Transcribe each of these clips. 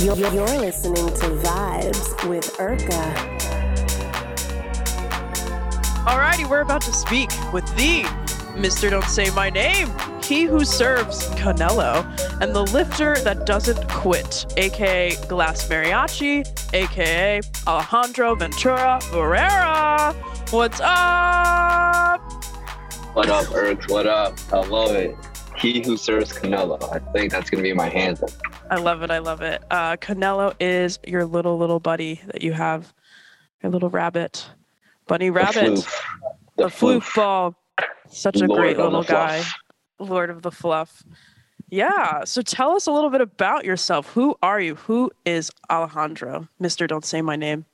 You're, you're listening to Vibes with Urka. Alrighty, we're about to speak with the Mr. Don't Say My Name, he who serves Canelo, and the lifter that doesn't quit, aka Glass Mariachi, aka Alejandro Ventura Barrera. What's up? What up, Erks? What up? I love it. He who serves Canelo. I think that's gonna be my anthem. I love it. I love it. Uh, Canelo is your little little buddy that you have, your little rabbit, bunny rabbit, the, The floof floof. ball. Such a Lord great little guy. Lord of the Fluff. Yeah. So tell us a little bit about yourself. Who are you? Who is Alejandro? Mister, don't say my name.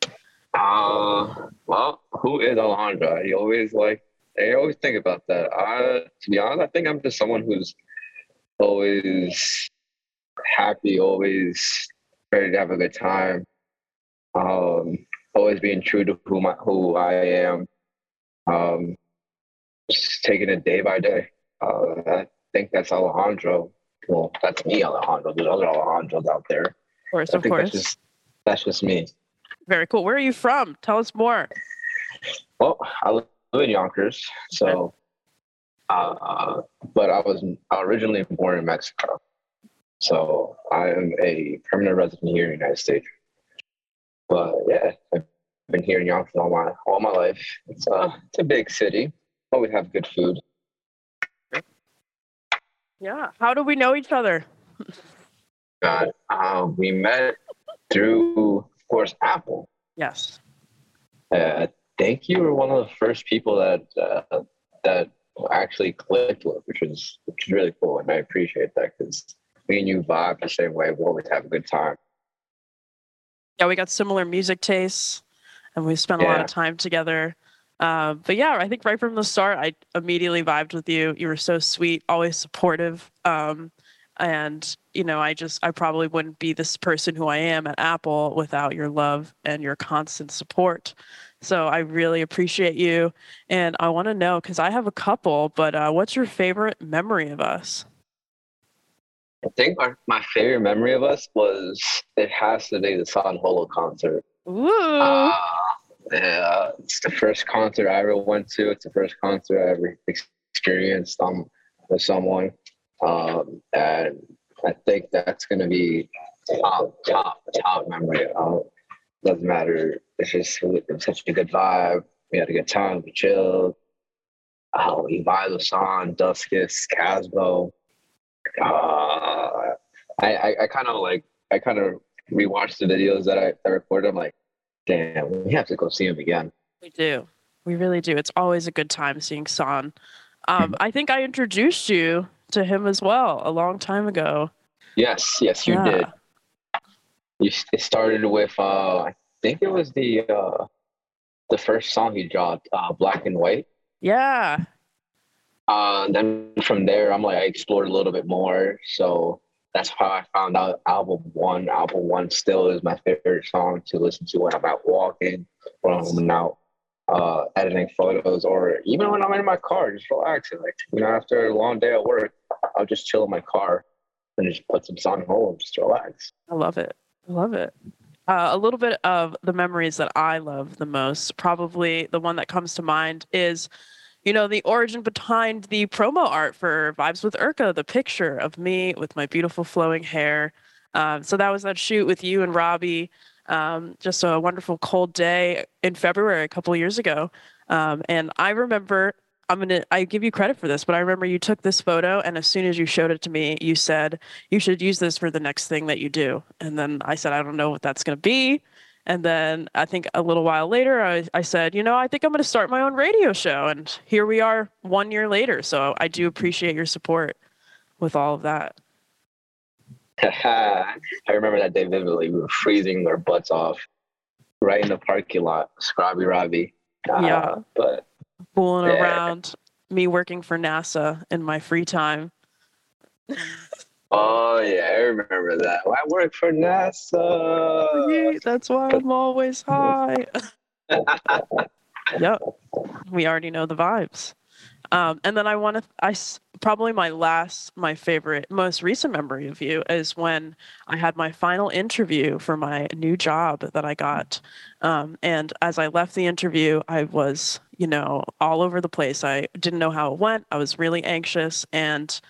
Uh, well, who is Alejandro? You always like, I always think about that. I, to be honest, I think I'm just someone who's always happy, always ready to have a good time. Um, always being true to who my who I am. Um, just taking it day by day. Uh, I think that's Alejandro. Well, that's me, Alejandro. There's other Alejandros out there. Of course, I of course. that's just that's just me. Very cool. Where are you from? Tell us more. Well, I live in Yonkers, so, uh, but I was originally born in Mexico, so I am a permanent resident here in the United States. But yeah, I've been here in Yonkers all my all my life. It's a it's a big city. Always have good food. Yeah. How do we know each other? God, uh, we met through, of course, Apple. Yes. Uh, I think you were one of the first people that uh, that actually clicked with, which is which is really cool, and I appreciate that because me and you vibe the same way. We always have a good time. yeah, we got similar music tastes, and we spent a lot of time together. Uh, but yeah, I think right from the start, I immediately vibed with you. You were so sweet, always supportive, um, and you know, I just I probably wouldn't be this person who I am at Apple without your love and your constant support. So I really appreciate you, and I want to know because I have a couple. But uh, what's your favorite memory of us? I think our, my favorite memory of us was it has to be the San Holo concert. Ooh, Uh, yeah, it's the first concert I ever went to. It's the first concert I ever experienced um, with someone. Um, and I think that's going to be top, top, top memory. Uh, doesn't matter. It's just it was such a good vibe. We had a good time. We chilled. We vibed with San, Duskus, Casbo. Uh, I, I, I kind of like, I kind of rewatched the videos that I, I recorded. I'm like, damn, we have to go see him again. We do. We really do. It's always a good time seeing San. Um, I think I introduced you to him as well a long time ago. Yes, yes, you Yeah. did. You, it started with, uh, I think it was the uh, the first song he dropped, uh, Black and White. Yeah. Uh, then from there, I'm like, I explored a little bit more. So that's how I found out album one. Album one still is my favorite song to listen to when I'm out walking, when I'm out uh, editing photos, or even when I'm in my car, just relaxing. Like, you know, after a long day at work, I'll just chill in my car and just put some San Holo, and just relax. I love it. I love it. Uh, a little bit of the memories that I love the most, probably the one that comes to mind is, you know, the origin behind the promo art for Vibes with Urka, the picture of me with my beautiful flowing hair. Um, so that was that shoot with you and Robbie. Um, just a wonderful cold day in February a couple years ago. Um, and I remember, I'm gonna, I give you credit for this, but I remember you took this photo, and as soon as you showed it to me, you said you should use this for the next thing that you do. And then I said, I don't know what that's gonna be. And then I think a little while later, I, I said, you know, I think I'm going to start my own radio show. And here we are one year later. So I do appreciate your support with all of that. I remember that day vividly. We were freezing our butts off right in the parking lot, Scrobby Robbie. Uh, Yeah. But Fooling Yeah. around, me working for NASA in my free time. oh yeah, I remember that. I work for NASA. Yay, That's why I'm always high. yep. We already know the vibes. Um, and then I want to, I probably my last, my favorite, most recent memory of you is when I had my final interview for my new job that I got. Um, and as I left the interview, I was, you know, all over the place. I didn't know how it went. I was really anxious. And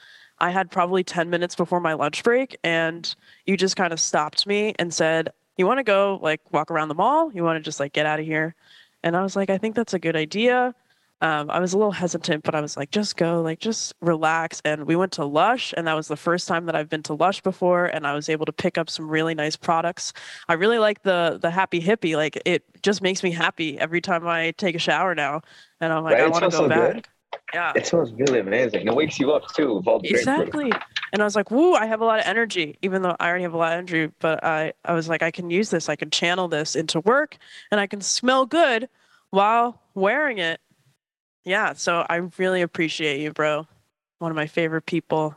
I had probably 10 minutes before my lunch break. And you just kind of stopped me and said, You want to go like walk around the mall? You want to just like get out of here? And I was like, I think that's a good idea um, I was a little hesitant, but I was like, just go, like, just relax. And we went to Lush, and that was the first time that I've been to Lush before, and I was able to pick up some really nice products. I really like the the Happy Hippie. Like, it just makes me happy every time I take a shower now, and I'm like, Right? I want to go so back. good. Yeah. It smells really amazing. It wakes you up too. The grapefruit. Exactly. And I was like, woo, I have a lot of energy, even though I already have a lot of energy. But I, I was like, I can use this. I can channel this into work and I can smell good while wearing it. Yeah. So I really appreciate you, bro. One of my favorite people,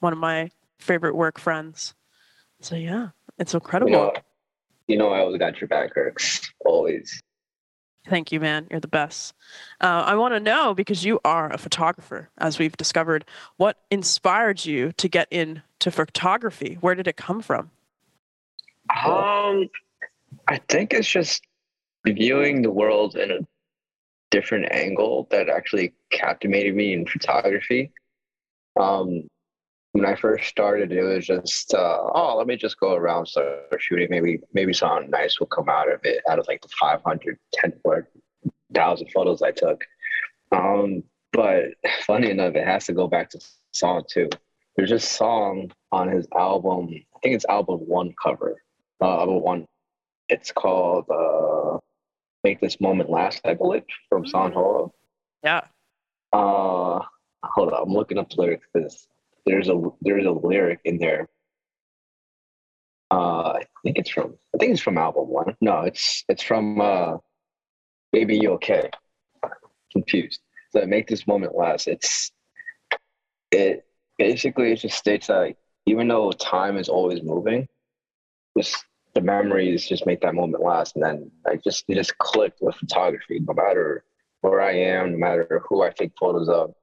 one of my favorite work friends. So yeah, it's incredible. You know, you know, I always got your back, Kirks. Always. Thank you, man. You're the best. Uh, I want to know because you are a photographer, as we've discovered. What inspired you to get into photography? Where did it come from? Um, I think it's just viewing the world in a different angle that actually captivated me in photography. Um, when I first started, it was just, uh, oh, let me just go around start shooting. Maybe, maybe something nice will come out of it. Out of like the 500, 10,000 photos I took. Um, but funny enough, it has to go back to San too. There's a song on his album. I think it's album one cover. Uh, album one. It's called uh, "Make This Moment Last." I believe from San Holo. Yeah. Uh, hold on, I'm looking up the lyrics because there's a there's a lyric in there. Uh, I think it's from I think it's from album one. No, it's it's from uh, "Baby You Okay." Confused. So make this moment last. It's it basically it just states that even though time is always moving, just the memories just make that moment last. And then I just it just clicked with photography. No matter where I am, no matter who I take photos of,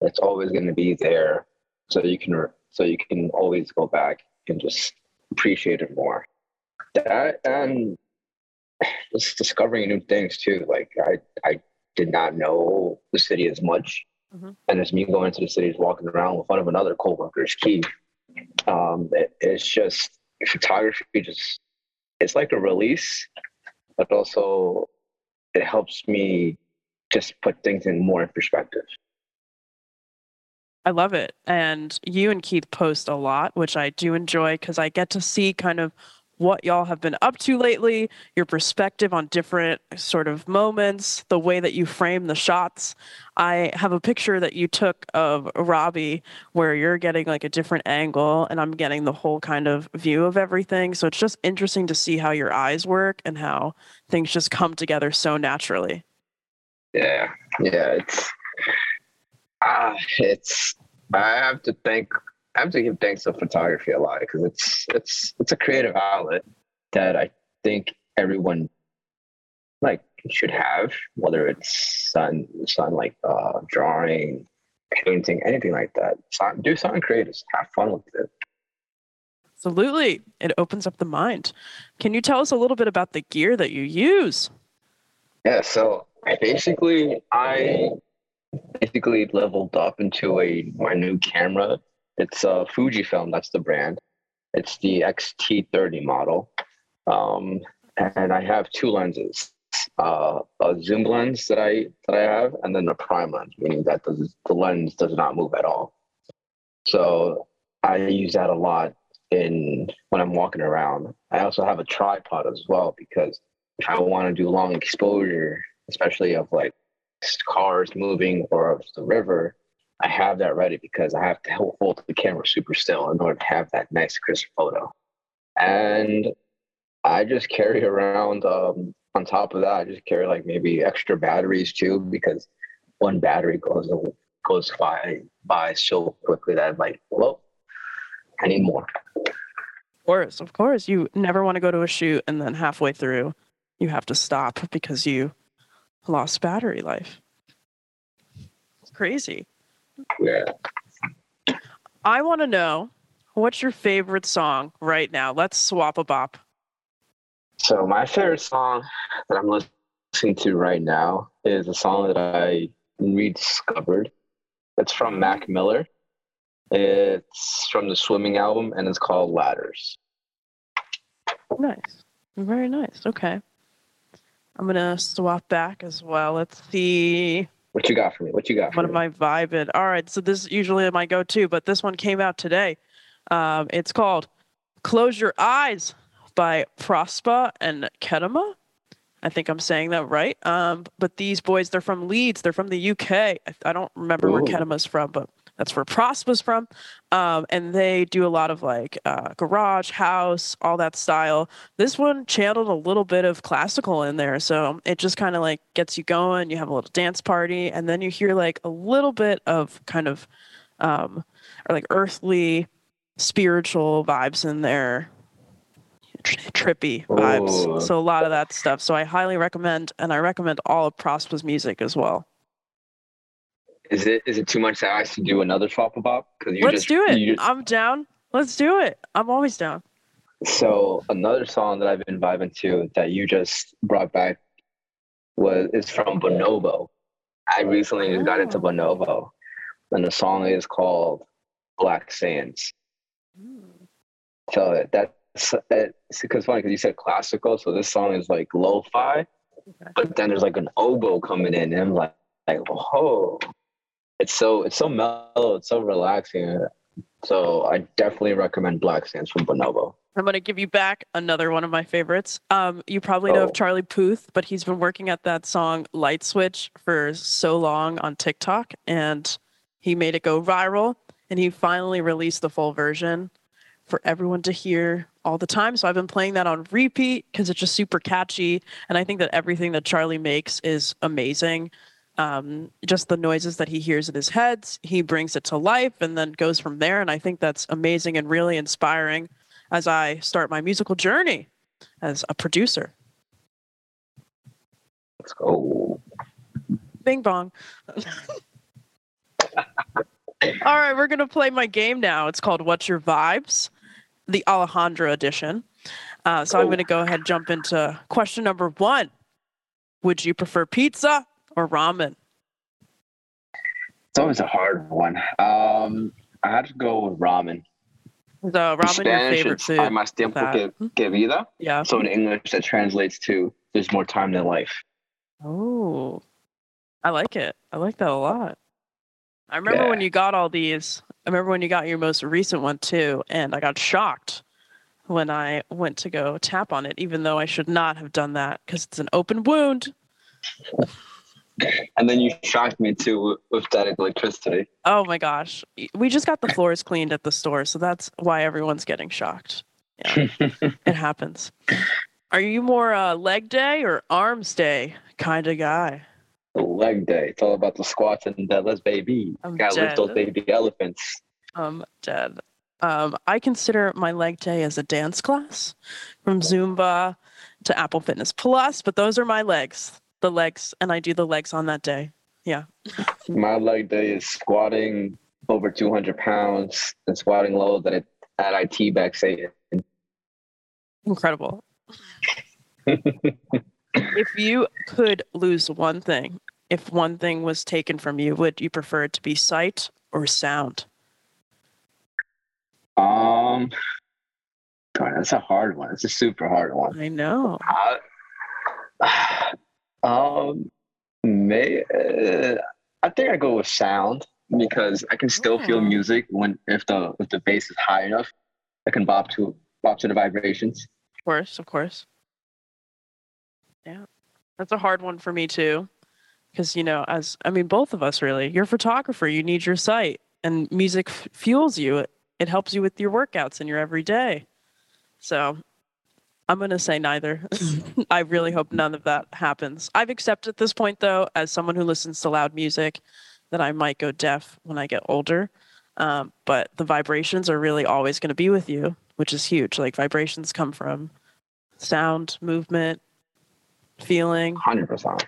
it's always going to be there. So you can so you can always go back and just appreciate it more. That and just discovering new things too. Like I I did not know the city as much. Mhm. And it's me going to the cities, walking around with one of another coworkers, Keith. Um, it, it's just photography. Just it's like a release, but also it helps me just put things in more in perspective. I love it. And you and Keith post a lot, which I do enjoy because I get to see kind of what y'all have been up to lately, your perspective on different sort of moments, the way that you frame the shots. I have a picture that you took of Robbie where you're getting like a different angle and I'm getting the whole kind of view of everything. So it's just interesting to see how your eyes work and how things just come together so naturally. Yeah, yeah, it's ah, it's. I have to thank. I have to give thanks to photography a lot because it's it's it's a creative outlet that I think everyone like should have, whether it's sun, sun like uh, drawing, painting, anything like that. So, do something creative. Have fun with it. Absolutely. It opens up the mind. Can you tell us a little bit about the gear that you use? Yeah, so I basically I basically leveled up into a my new camera. It's a Fujifilm, that's the brand. It's the XT30 model. Um, and I have two lenses. Uh, a zoom lens that I that I have, and then a prime lens, meaning that the, the lens does not move at all. So I use that a lot in when I'm walking around. I also have a tripod as well because if I want to do long exposure, especially of like cars moving or the river, I have that ready because I have to hold the camera super still in order to have that nice crisp photo. And I just carry around, um, on top of that, I just carry like maybe extra batteries too because one battery goes goes by by so quickly that I'm like, well, I need more. Of course, of course. You never want to go to a shoot and then halfway through you have to stop because you lost battery life. It's crazy. Yeah. I want to know what's your favorite song right now? Let's swap a bop. So my favorite song that I'm listening to right now is a song that I rediscovered. It's from Mac Miller. It's from the Swimming album, and it's called Ladders. Nice. Very nice. Okay. I'm gonna swap back as well. Let's see. What you got for me? What you got for What me? am I vibing? All right. So this is usually my go-to, but this one came out today. Um, it's called "Close Your Eyes" by Prospa and Kedema. I think I'm saying that right. Um, but these boys, they're from Leeds. They're from the UK. I, I don't remember where Ooh. Kedema's from, but that's where Prospa's from. Um, and they do a lot of like uh, garage, house, all that style. This one channeled a little bit of classical in there, so it just kind of like gets you going. You have a little dance party, and then you hear like a little bit of kind of um, or like earthly, spiritual vibes in there, trippy vibes. Ooh. So a lot of that stuff. So I highly recommend, and I recommend all of Prospa's music as well. Is it is it too much to ask to do another swap bop? Because Let's just do it. you- I'm down. Let's do it. I'm always down. So another song that I've been vibing to that you just brought back was is from Bonobo. I recently just got into Oh. Bonobo, and the song is called Black Sands. Hmm. So that's it's because funny because you said classical, so this song is like lo-fi, Okay. but then there's like an oboe coming in, and I'm like, like oh, it's so it's so mellow, it's so relaxing. So I definitely recommend Black Sands from Bonobo. I'm gonna give you back another one of my favorites. Um, you probably know Oh. of Charlie Puth, but he's been working at that song "Light Switch" for so long on TikTok, and he made it go viral. And he finally released the full version for everyone to hear all the time. So I've been playing that on repeat because it's just super catchy, and I think that everything that Charlie makes is amazing. Um, just the noises that he hears in his heads, he brings it to life, and then goes from there. And I think that's amazing and really inspiring as I start my musical journey as a producer. Let's go. Bing bong. All right, we're going to play my game now. It's called What's Your Vibes, the Alejandro edition. Uh, so I'm going to go ahead and jump into question number one Would you prefer pizza or ramen? It's always a hard one. Um, I had to go with ramen. Is uh, ramen your Spanish, favorite food? Más tiempo que, que vida. Yeah. So in English, that translates to "there's more time than life." Oh, I like it. I like that a lot. I remember when you got all these. I remember when you got your most recent one too, and I got shocked when I went to go tap on it, even though I should not have done that because it's an open wound. And then you shocked me too with, static electricity. Oh my gosh. We just got the floors cleaned at the store, so that's why everyone's getting shocked. Yeah, it happens. Are you more uh, leg day or arms day kind of guy? Leg day. It's all about the squats and deadlifts, baby. I'm Gotta lift those baby elephants. I'm dead. Um, I consider my leg day as a dance class from Zumba to Apple Fitness Plus, but those are my legs, the legs, and I do the legs on that day. Yeah. My leg day is squatting over 200 pounds and squatting low that it at IT back Satan. Incredible. if you could lose one thing, if one thing was taken from you, would you prefer it to be sight or sound? Um, God, that's a hard one. It's a super hard one. I know. Um, may uh, I think I go with sound because I can still feel Oh. music when if the if the bass is high enough, I can bop to bop to the vibrations. Of course, of course. Yeah. That's a hard one for me too. Because, you know, as I mean, both of us really, you're a photographer, you need your sight, and music f- fuels you. It, it helps you with your workouts and your everyday. So I'm going to say neither. I really hope none of that happens. I've accepted at this point, though, as someone who listens to loud music, that I might go deaf when I get older. Um, but the vibrations are really always going to be with you, which is huge. Like vibrations come from sound, movement, feeling, Hundred percent.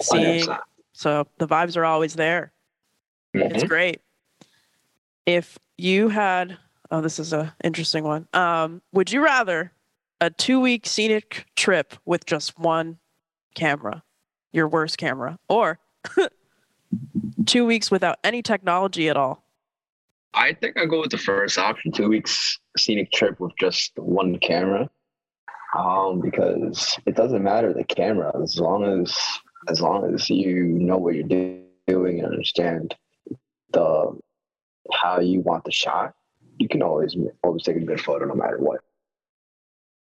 seeing. So the vibes are always there. It's Mhm. great. If you had, oh, this is a interesting one. Um, would you rather a two week scenic trip with just one camera, your worst camera, or two weeks without any technology at all? I think I go with the first option, two weeks scenic trip with just one camera. Um, because it doesn't matter the camera as long as as long as you know what you're do- doing and understand the how you want the shot, you can always always take a good photo no matter what.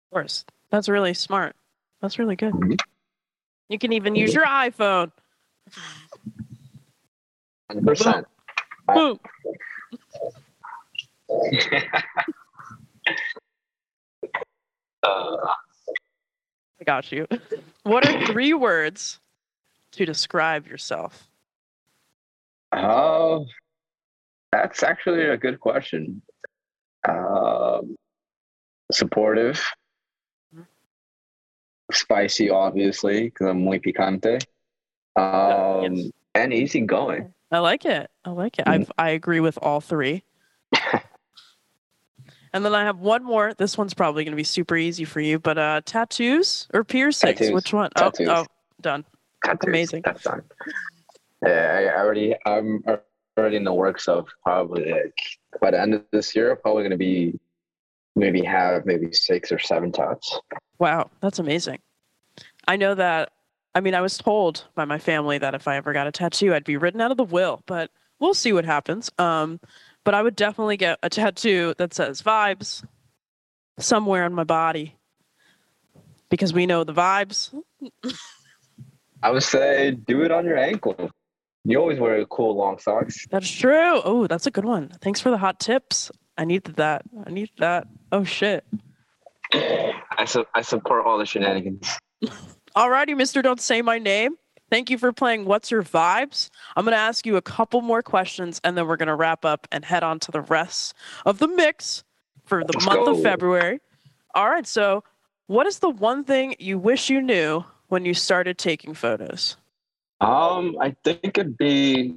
Of course. That's really smart. That's really good. Mhm. You can even use your iPhone. Hundred percent. I- Boom. Uh, I got you. What are three words to describe yourself? Oh, that's actually a good question. Um, supportive. Spicy, obviously, because I'm muy picante, um, yes. and easygoing. I like it. I like it. Mhm. I've, I agree with all three. and then I have one more. This one's probably going to be super easy for you, but uh, tattoos or piercings? Tattoos. Which one? Tattoos. Oh, oh, done. Tattoos, Amazing. That's done. Yeah, I already, I'm already in the works of probably like by the end of this year, probably going to be maybe have maybe six or seven tats. Wow, that's amazing. I know that. I mean, I was told by my family that if I ever got a tattoo, I'd be written out of the will, but we'll see what happens. Um, but I would definitely get a tattoo that says vibes somewhere on my body because we know the vibes. I would say do it on your ankle. You always wear cool long socks. That's true. Oh, that's a good one. Thanks for the hot tips. I needed that. I need that. Oh shit. I su- I support all the shenanigans. Alrighty, Mister. Don't say my name. Thank you for playing What's Your Vibes? I'm going to ask you a couple more questions and then we're going to wrap up and head on to the rest of the mix for the Let's month of. February. All right. So, what is the one thing you wish you knew when you started taking photos? Um, I think it'd be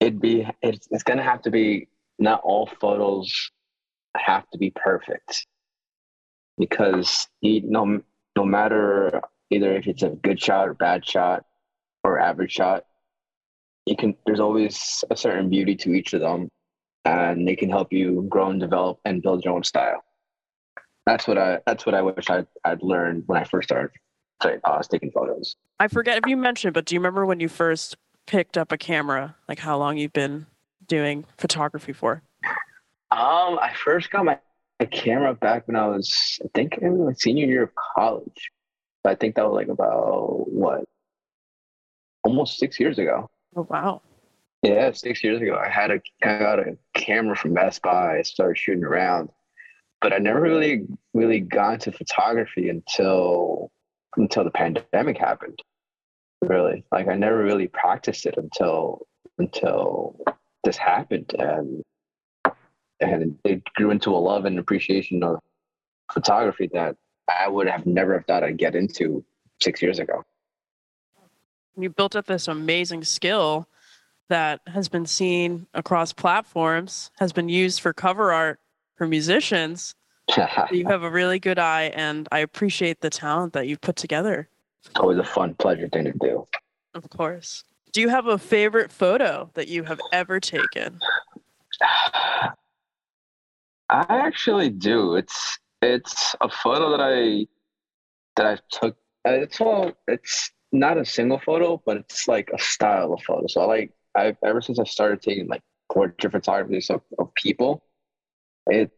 it'd be it's, it's gonna have to be not all photos have to be perfect because you, no no matter either if it's a good shot or bad shot or average shot, you can there's always a certain beauty to each of them, and they can help you grow and develop and build your own style. That's what I that's what I wish I'd I'd learned when I first started uh, taking photos. I forget if you mentioned, but do you remember when you first picked up a camera? Like how long you've been doing photography for? Um, I first got my, my camera back when I was, I think, it was my senior year of college. I think that was like about what, almost six years ago. Oh wow. Yeah, six years ago. I had a, I got a camera from Best Buy. I started shooting around, but I never really, really got into photography until, until the pandemic happened. Really, like I never really practiced it until, until this happened, and and it grew into a love and appreciation of photography that I would have never have thought I'd get into six years ago. you built up this amazing skill that has been seen across platforms, has been used for cover art for musicians. You have a really good eye, and I appreciate the talent that you've put together. it's always a fun, pleasure thing to do. Of course. Do you have a favorite photo that you have ever taken? I actually do. It's it's a photo that I that I took. uh, It's all. It's not a single photo, but it's like a style of photo. So I like. I've ever since I started taking like portrait photography of, of people, it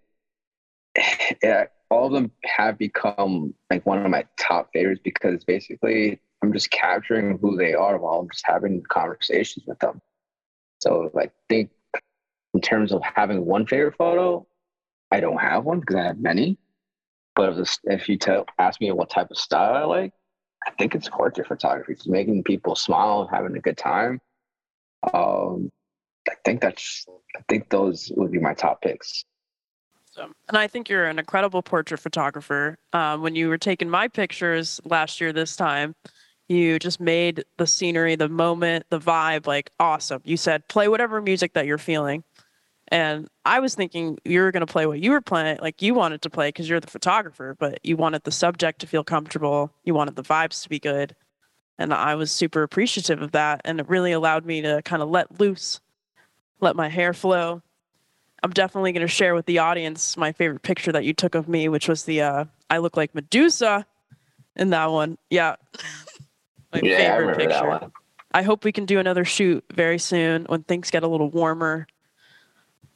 yeah, all of them have become like one of my top favorites because basically I'm just capturing who they are while I'm just having conversations with them. So like think in terms of having one favorite photo, I don't have one because I have many. But if, if you tell ask me what type of style I like, I think it's portrait photography. It's making people smile, having a good time. Um, I think that's I think those would be my top picks. And I think you're an incredible portrait photographer. Um, when you were taking my pictures last year, this time, You just made the scenery, the moment, the vibe like awesome. You said play whatever music that you're feeling. And I was thinking you were going to play what you were playing, like you wanted to play because you're the photographer, but you wanted the subject to feel comfortable. You wanted the vibes to be good. And I was super appreciative of that. And it really allowed me to kind of let loose, let my hair flow. I'm definitely going to share with the audience my favorite picture that you took of me, which was the uh, I look like Medusa in that one. Yeah. my yeah, I favorite that picture. I hope we can do another shoot very soon when things get a little warmer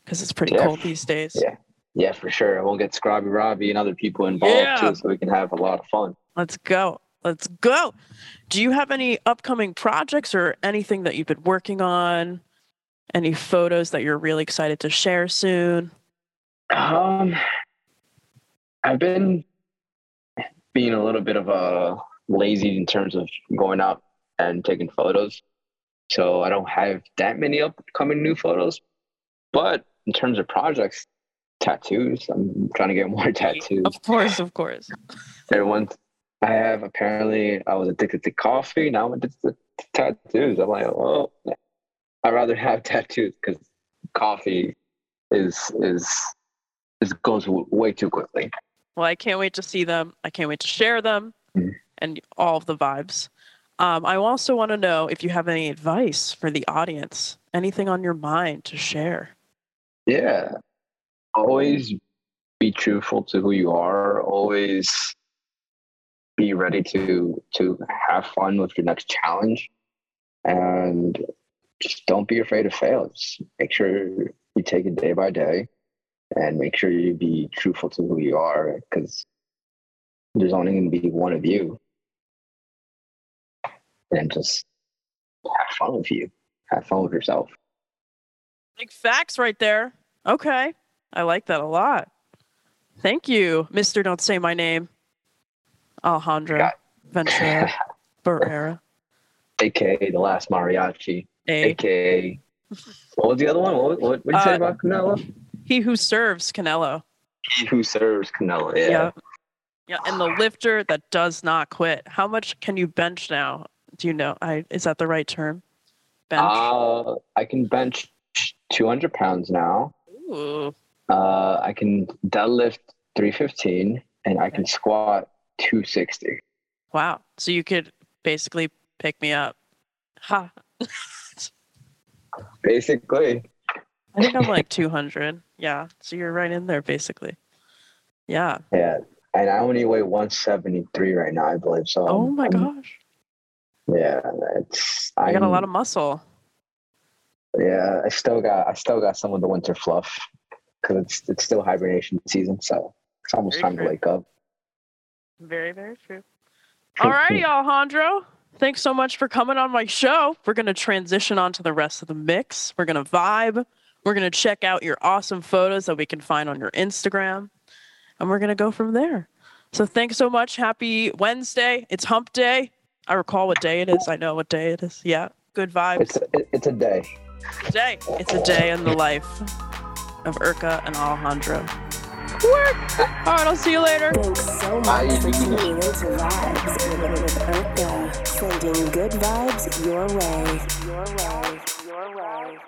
because it's pretty Yeah. cold these days. Yeah. Yeah, for sure. We'll get Scrobby Robbie and other people involved Yeah. too, so we can have a lot of fun. Let's go. Let's go. Do you have any upcoming projects or anything that you've been working on? Any photos that you're really excited to share soon? Um, I've been being a little bit of a lazy in terms of going out and taking photos, so I don't have that many upcoming new photos. But in terms of projects, tattoos, I'm trying to get more tattoos. Of course, of course. Everyone, I have apparently I was addicted to coffee. Now I'm addicted to tattoos. I'm like, well, I'd rather have tattoos because coffee is is is goes way too quickly. Well, I can't wait to see them. I can't wait to share them Mhm. and all of the vibes. Um, I also want to know if you have any advice for the audience, anything on your mind to share. Yeah, always be truthful to who you are. Always be ready to to have fun with your next challenge, and just don't be afraid to fail. Just make sure you take it day by day, and make sure you be truthful to who you are, because there's only going to be one of you, and just have fun with you. Have fun with yourself. Big facts right there. Okay. I like that a lot. Thank you, Mr. Don't Say My Name, Alejandro Got- Ventura Barrera. AKA the last mariachi. A. aka what was the other one? What what what did you say Uh, about Canelo? He who serves Canelo. He who serves Canelo. Yeah. Yeah. Yeah. And the lifter that does not quit. How much can you bench now? Do you know? I is that the right term? Bench. Uh, I can bench 200 pounds now. Ooh. Uh, I can deadlift 315, and I can squat 260. Wow. So you could basically pick me up. Ha. Basically, I think I'm like 200. Yeah. So you're right in there, basically. Yeah. yeah. And I only weigh 173 right now, I believe. So Oh I'm- my I'm- gosh. Yeah, it's. I got a lot of muscle. Yeah, I still got I still got some of the winter fluff because it's it's still hibernation season, so it's almost Very time true. to wake up. Very, very true. All righty, Alejandro. Thanks so much for coming on my show. We're going to transition on to the rest of the mix. We're going to vibe. We're going to check out your awesome photos that we can find on your Instagram. And we're going to go from there. So thanks so much. Happy Wednesday. It's hump day. I recall what day it is. I know what day it is. Yeah. Good vibes. It's a, it's a day. Day. It's a day in the life of Urka and Alejandro. Work. All right, I'll see you later. Thanks so Bye. much for tuning into Vibes with, with Urka, sending good vibes your way. your way. Your way.